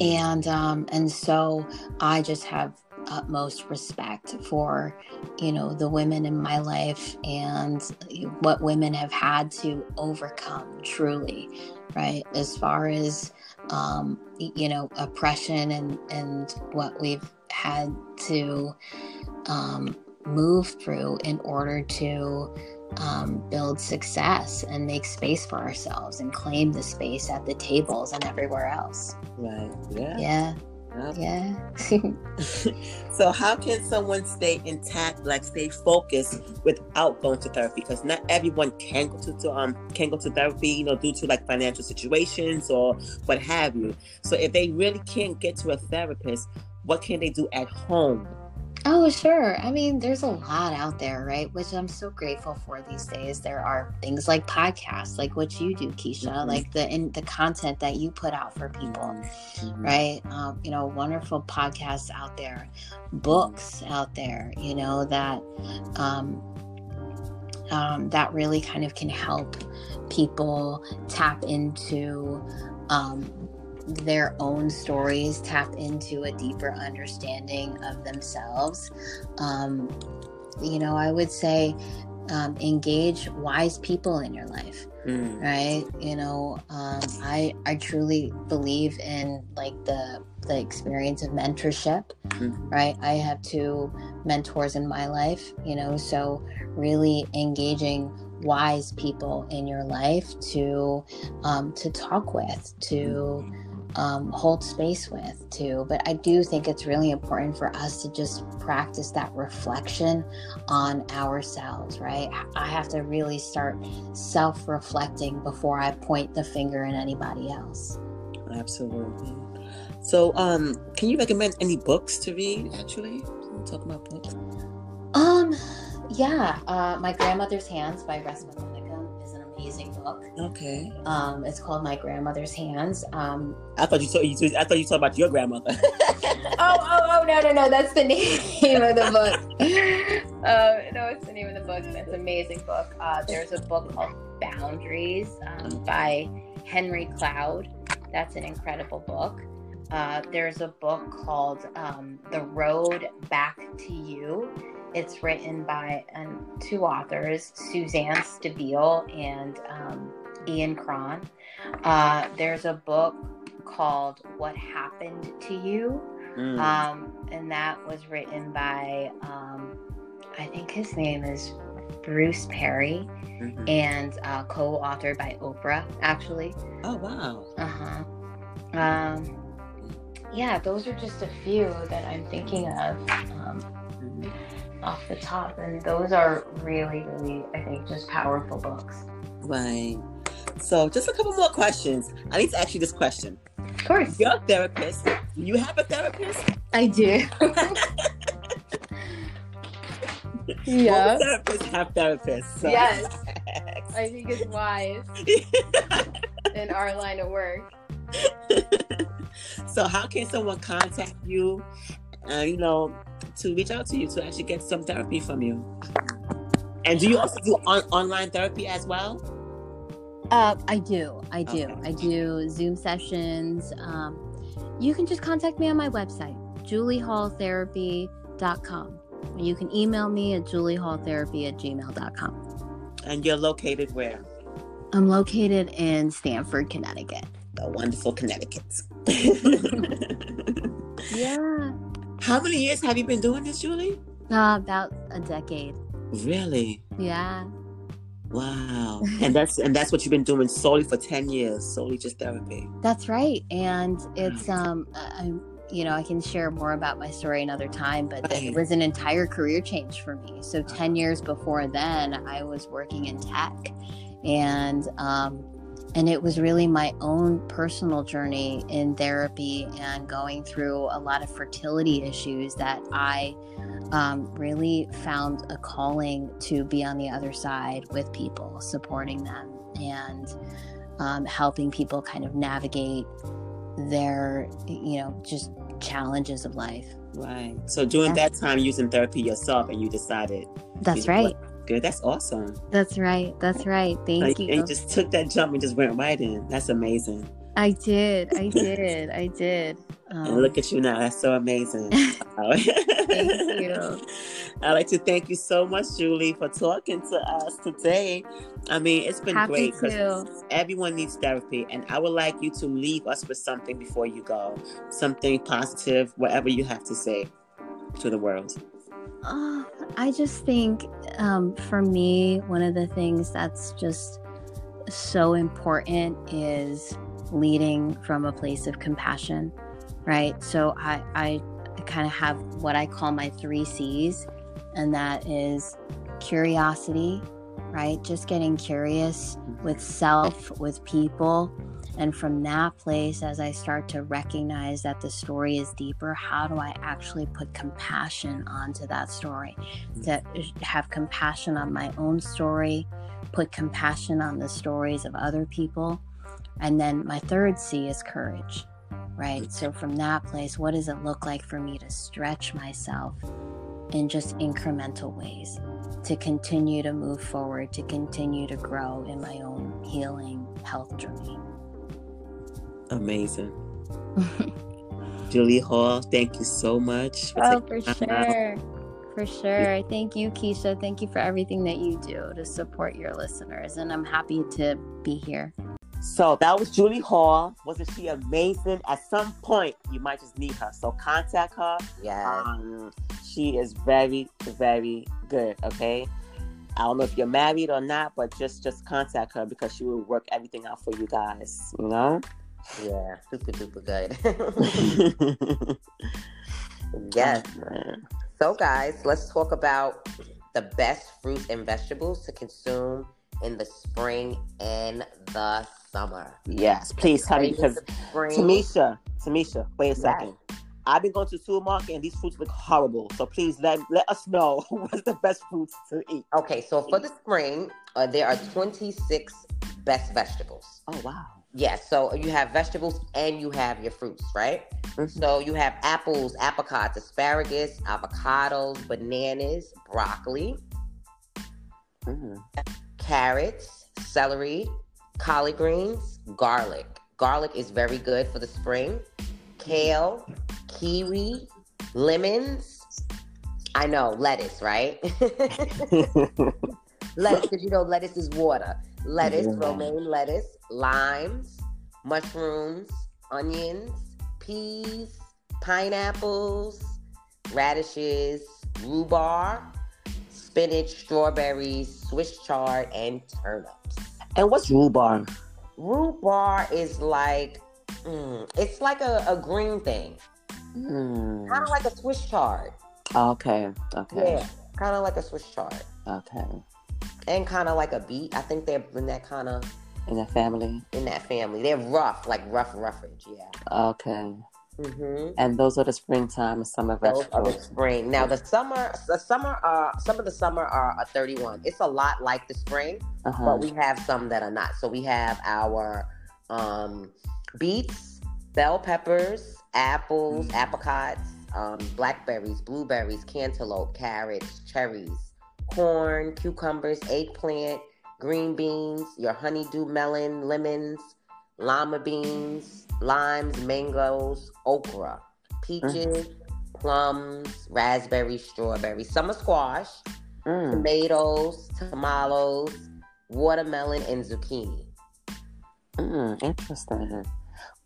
And um and so i just have utmost respect for you know the women in my life and what women have had to overcome truly right? As far as um, you know oppression and and what we've had to um, move through in order to um, build success and make space for ourselves and claim the space at the tables and everywhere else. Right. Yeah. Yeah. Yeah. [laughs] so how can someone stay intact, like stay focused without going to therapy? Because not everyone can go to, to um can go to therapy, you know, due to like financial situations or what have you. So if they really can't get to a therapist, what can they do at home? Oh, sure. I mean, there's a lot out there, right? Which I'm so grateful for these days. There are things like podcasts, like what you do, Keisha, Mhm. like the in the content that you put out for people, Mhm. right? Um, you know, wonderful podcasts out there, books out there, you know, that um, um, that really kind of can help people tap into um, their own stories, tap into a deeper understanding of themselves. Um, you know, I would say um, engage wise people in your life Mm. right you know um, i i truly believe in like the the experience of mentorship Mhm. right i have two mentors in my life you know so really engaging wise people in your life to um, to talk with to um, hold space with too but i do think it's really important for us to just practice that reflection on ourselves right i have to really start self-reflecting before i point the finger at anybody else Absolutely. So, um, can you recommend any books to read? Actually, talk about books. um yeah uh, my grandmother's hands by Resmaa Menakem is an amazing book Okay. um, it's called my grandmother's hands um, I thought you told you. I thought you talked about your grandmother. [laughs] oh, oh, oh, no, no, no. That's the name of the book. uh, [laughs] no, it's the name of the book. It's an amazing book. Uh, there's a book called Boundaries um, by Henry Cloud. That's an incredible book. Uh, there's a book called um, The Road Back to You. It's written by um, two authors, Suzanne Stabile and um, Ian Cron. Uh, there's a book called What Happened to You. Mm. Um, and that was written by, um, I think his name is Bruce Perry Mhm. and uh, co authored by Oprah, actually. Oh wow. Uh huh. Um, yeah, those are just a few that I'm thinking of um, off the top. And those are really, really, I think, just powerful books. Right. So, just a couple more questions. I need to ask you this question. Of course. You're a therapist. You have a therapist? I do. [laughs] Most therapists have therapists. So. Yes. [laughs] I think it's wise [laughs] in our line of work. [laughs] so, how can someone contact you? Uh, you know, to reach out to you to actually get some therapy from you. And do you also do on- online therapy as well? Uh, I do. I do. Okay. I do Zoom sessions. Um, you can just contact me on my website, juliehalltherapy.com. You can email me at juliehalltherapy at gmail.com. And you're located where? I'm located in Stamford, Connecticut. The wonderful Connecticut. Yeah. [laughs] How many years have you been doing this, Julie? Uh, about a decade. Really? Yeah. Wow. [laughs] and that's and that's what you've been doing solely for 10 years, solely just therapy. That's right. And it's, um, I'm you know, I can share more about my story another time, but it was an entire career change for me. So 10 years before then, I was working in tech and, um, and it was really my own personal journey in therapy and going through a lot of fertility issues that I um, really found a calling to be on the other side with people, supporting them and um, helping people kind of navigate their, you know, just challenges of life. Right. So during Yeah. that time using therapy yourself and you decided That's you right. That's awesome. That's right. That's right. Thank Like, you. and you just took that jump and just went right in. That's amazing. I did. I [laughs] did. I did. Um, And look at you now. That's so amazing. [laughs] Thank you. [laughs] I'd like to thank you so much, Julie, for talking to us today. I mean, it's been Happy great because everyone needs therapy, and I would like you to leave us with something before you go, something positive, whatever you have to say to the world. Uh, I just think um, for me, one of the things that's just so important is leading from a place of compassion, right? So I, I kind of have what I call my three C's, and that is curiosity, right? Just getting curious with self, with people, And from that place, as I start to recognize that the story is deeper, how do I actually put compassion onto that story? To have compassion on my own story, put compassion on the stories of other people. And then my third C is courage, right? So from that place, what does it look like for me to stretch myself in just incremental ways? to continue to move forward, to continue to grow in my own healing health journey. Amazing. [laughs] Julie Hall, thank you so much. For oh, for sure. For sure. Thank you, Keisha. Thank you for everything that you do to support your listeners. And I'm happy to be here. So that was Julie Hall. Wasn't she amazing? At some point, you might just need her. So contact her. Yeah. Um, she is very, very good. Okay. I don't know if you're married or not, but just just contact her because she will work everything out for you guys. You know. Yeah, super duper good. [laughs] yes. So, guys, let's talk about the best fruits and vegetables to consume in the spring and the summer. Yes, please tell me because Tamesha, Tamesha, wait a second. I've been going to the supermarket and these fruits look horrible. So please let let us know [laughs] what's the best fruits to eat. Okay, so for the spring, uh, there are 26 best vegetables. Oh wow. Yes, so you have vegetables and you have your fruits, right? Mm-hmm. So you have apples, apricots, asparagus, avocados, bananas, broccoli, mm-hmm. carrots, celery, collard greens, garlic. Garlic is very good for the spring. Kale, kiwi, lemons. I know, lettuce, right? [laughs] [laughs] lettuce, because you know lettuce is water. Lettuce, yeah. romaine lettuce, limes, mushrooms, onions, peas, pineapples, radishes, rhubarb, spinach, strawberries, Swiss chard, and turnips. And what's rhubarb? Rhubarb is like, mm, it's like a, a green thing. Mm. Kind of like a Swiss chard. Okay. Okay. Yeah. Kind of like a Swiss chard. Okay. And kind of like a beet. I think they're in that kind of. In that family. In that family, they're rough, like rough roughage. Yeah. Okay. Mm-hmm. And those are the springtime and summer those vegetables. The spring. Now the summer, the summer are some of the summer are a 31. It's a lot like the spring, uh-huh. but we have some that are not. So we have our um, beets, bell peppers, apples, mm. apricots, um, blackberries, blueberries, cantaloupe, carrots, cherries, corn, cucumbers, eggplant, green beans, your honeydew melon, lemons, lima beans, limes, mangoes, okra, peaches, mm. plums, raspberries, strawberries, summer squash, mm. tomatoes, tomatoes, watermelon, and zucchini. Mm, interesting.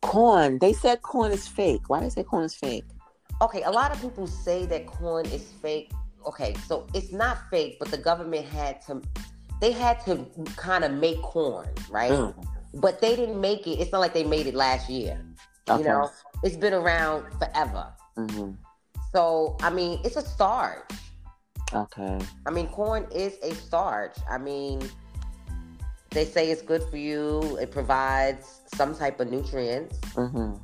Corn. They said corn is fake. Why do they say corn is fake? Okay, a lot of people say that corn is fake. Okay, so it's not fake, but the government had to they had to kind of make corn, right? Mm. But they didn't make it. It's not like they made it last year. Okay. You know, it's been around forever. Mm-hmm. So I mean, it's a starch. Okay. I mean, corn is a starch. I mean, they say it's good for you. It provides some type of nutrients. Mm-hmm.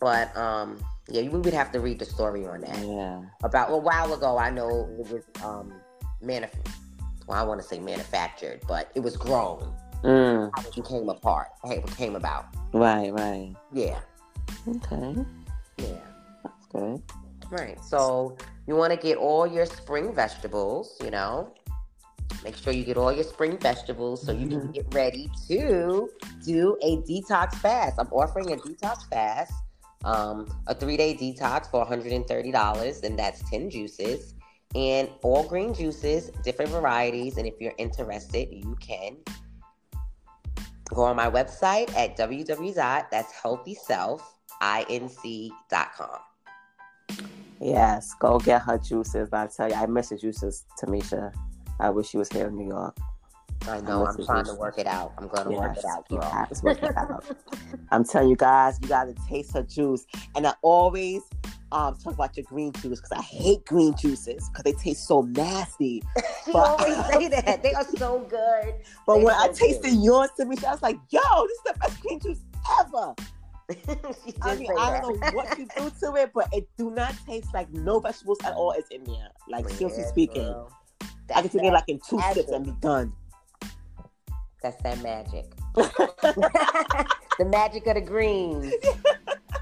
But um, yeah, we would have to read the story on that. Yeah. About a while ago, I know it was um, manuf- Well, I want to say manufactured, but it was grown. Mm. How it came apart. Hey, it came about. Right. Right. Yeah. Okay. Yeah. That's good. Right. So you want to get all your spring vegetables, you know, Make sure you get all your spring vegetables so you can mm-hmm. get ready to do a detox fast. I'm offering a detox fast, um, a three day detox for $130, and that's 10 juices and all green juices, different varieties. And if you're interested, you can go on my website at www.that'shealthyselfinc.com. Yes, go get her juices. I tell you, I miss the juices, Tamesha. I wish she was here in New York. I know. I'm trying to work it out. I'm going to yes, work it out, girl. [laughs] Work it out. I'm telling you guys, you got to taste her juice. And I always um, talk about your green juice because I hate green juices because they taste so nasty. [laughs] you always [laughs] say that. They are so good. But they when I tasted good. yours to me, I was like, yo, this is the best green juice ever. I mean, I don't know what you do to it, but it do not taste like no vegetables at all is in there. Like seriously speaking, girl. I can drink it like in two sips and be done. That's that magic. [laughs] the magic of the greens.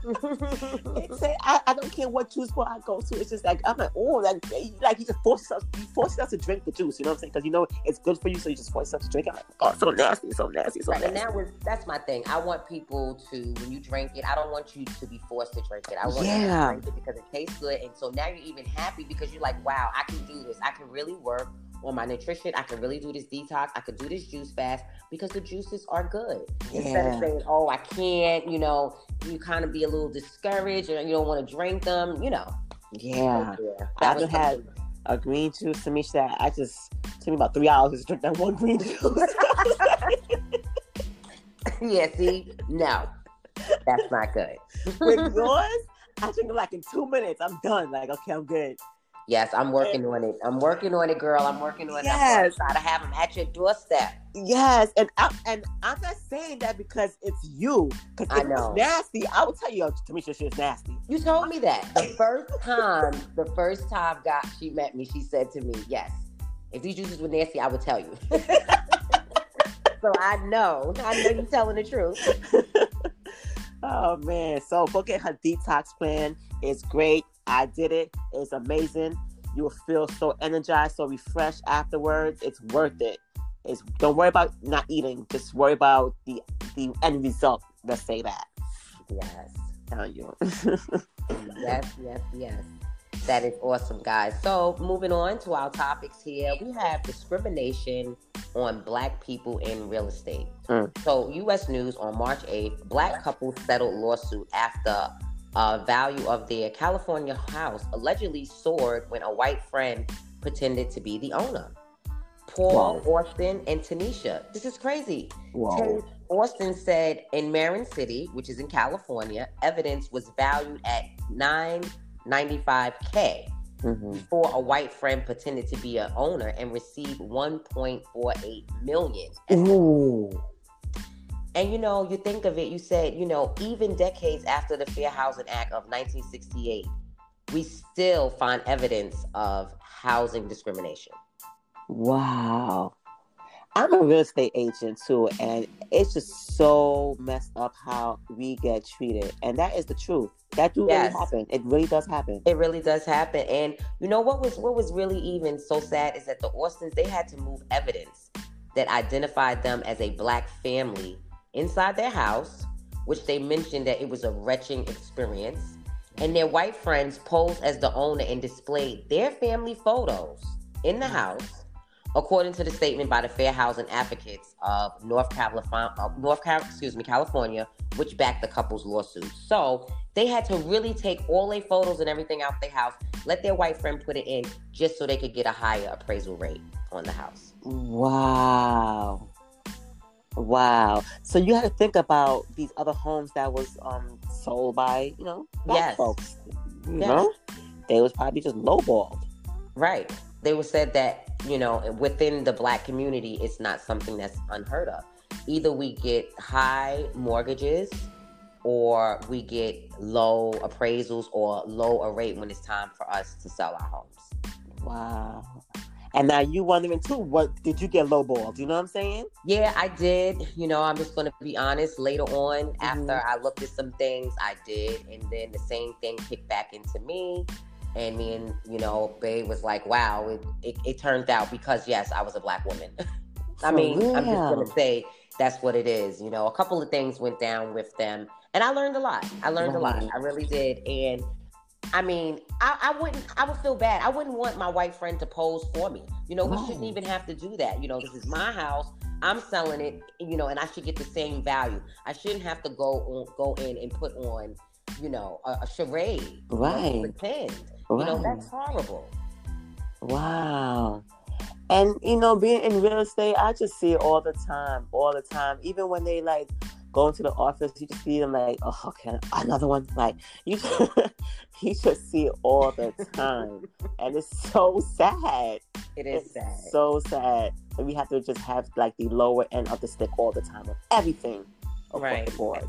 It's a, I, I don't care what juice bar I go to. It's just like I'm like, oh, like, like you just force us, you force yourself to drink the juice. You know what I'm saying? Because you know it's good for you, so you just force yourself to drink it. Like, oh, so nasty, so nasty, so Right, and nasty. that was that's my thing. I want people to when you drink it, I don't want you to be forced to drink it. I want you Yeah. to drink it because it tastes good. And so now you're even happy because you're like, wow, I can do this. I can really work on my nutrition. I can really do this detox. I can do this juice fast because the juices are good. Instead of saying, oh, I can't, you know, you kind of be a little discouraged and you don't want to drink them, you know. Yeah, Yeah. I That had a green juice to me that I just took me about three hours to drink that one green [laughs] juice. [laughs] yeah, see, no, that's not good. With [laughs] yours, I drink it like in two minutes. I'm done. Like, okay, I'm good. Yes, I'm working on it. I'm working on it, girl. I'm working on it. I'm Yes. gonna try to have them at your doorstep. Yes, and I, and I'm not saying that because it's you. Because I know. it's nasty, I will tell you, Tamesha, shit is nasty. You told me that the [laughs] first time. The first time, God, she met me. She said to me, "Yes, if these juices were nasty, I would tell you." [laughs] so I know. I know you're telling the truth. [laughs] oh man, so go get her detox plan. It's great. I did it. It's amazing. You will feel so energized, so refreshed afterwards. It's worth it. It's don't worry about not eating. Just worry about the the end result. Let's say that. Yes, Telling you. [laughs] yes, yes, yes. That is awesome, guys. So moving on to our topics here, we have discrimination on Black people in real estate. Mm. So, U.S. News on March 8th, Black couple settled lawsuit after uh, value of their California house allegedly soared when a white friend pretended to be the owner. Paul, Austin, and Tenisha. This is crazy. Whoa. Austin said in Marin City, which is in California, evidence was valued at 995k Mhm. before a white friend pretended to be an owner and received 1.48 million. Ooh. And you know, you think of it, you said, you know, even decades after the Fair Housing Act of 1968, we still find evidence of housing discrimination. Wow. I'm a real estate agent too, and it's just so messed up how we get treated. And that is the truth. That do Yes. really happen. It really does happen. It really does happen. And you know what was what was really even so sad is that the Austins they had to move evidence that identified them as a black family inside their house, which they mentioned that it was a wretching experience. And their white friends posed as the owner and displayed their family photos in the house, according to the statement by the Fair Housing Advocates of North California, uh, North Cal- excuse me, California, which backed the couple's lawsuit. So they had to really take all their photos and everything out their house, let their white friend put it in, just so they could get a higher appraisal rate on the house. Wow. Wow. So you had to think about these other homes that was um sold by, you know, black Yes. folks. You Yes. know? They was probably just lowballed. Right. They were said that, you know, within the black community, it's not something that's unheard of. Either we get high mortgages or we get low appraisals or low a rate when it's time for us to sell our homes. Wow. And now you wondering too, what did you get lowballed? You know what I'm saying? Yeah, I did. You know, I'm just going to be honest. Later on, Mm-hmm. after I looked at some things, I did. And then the same thing kicked back into me. And me and, you know, Babe was like, wow, it, it, it turned out because, yes, I was a black woman. [laughs] I mean, I'm just going to say that's what it is. You know, a couple of things went down with them. And I learned a lot. I learned a lot. I really did. And I mean, I, I wouldn't, I would feel bad. I wouldn't want my white friend to pose for me. You know, we shouldn't even have to do that. You know, this is my house. I'm selling it, you know, and I should get the same value. I shouldn't have to go on, go in and put on, you know, a, a charade, Right. pretend. You know, that's horrible. Wow. And you know, being in real estate, I just see it all the time, all the time. Even when they like go to the office, you just see them like, oh, okay, another one. Like you, [laughs] you just see it all the time, and it's so sad. It is It's sad. so sad that we have to just have like the lower end of the stick all the time with everything Right. the board.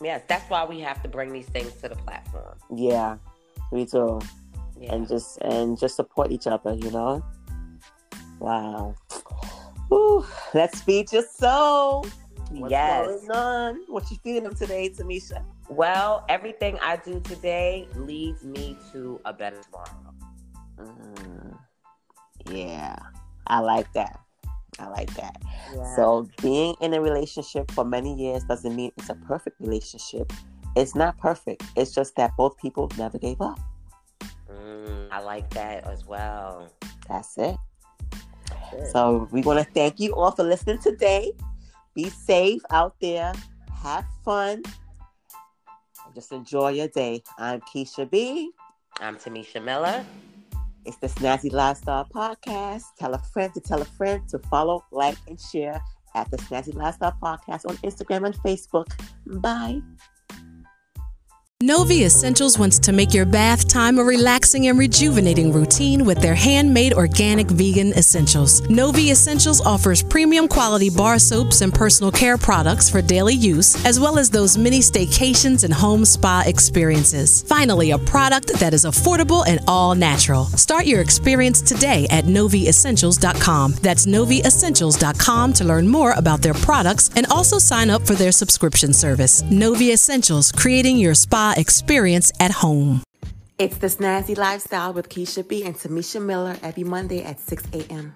Yes, that's why we have to bring these things to the platform. Yeah, we do. Yeah. And just and just support each other, you know? Wow. Whew. Let's feed your soul. What's yes. going on? What you feeling today, Tamesha? Well, everything I do today leads me to a better tomorrow. Mm, yeah, I like that. I like that. Yeah. So, being in a relationship for many years doesn't mean it's a perfect relationship. It's not perfect. It's just that both people never gave up. Mm, I like that as well. That's it. That's it. So, we want to thank you all for listening today. Be safe out there. Have fun. And just enjoy your day. I'm Keisha B. I'm Tamesha Miller. It's the Snazzy Lifestyle Podcast. Tell a friend to tell a friend to follow, like, and share at the Snazzy Lifestyle Podcast on Instagram and Facebook. Bye. Novei Essentials wants to make your bath time a relaxing and rejuvenating routine with their handmade organic vegan essentials. Novei Essentials offers premium quality bar soaps and personal care products for daily use, as well as those mini staycations and home spa experiences. Finally, a product that is affordable and all natural. Start your experience today at noviessentials.com. That's noviessentials.com to learn more about their products and also sign up for their subscription service. Novei Essentials, creating your experience at home. It's the Snazzy Lifestyle with Keisha B and Tamesha Miller every Monday at 6 a.m.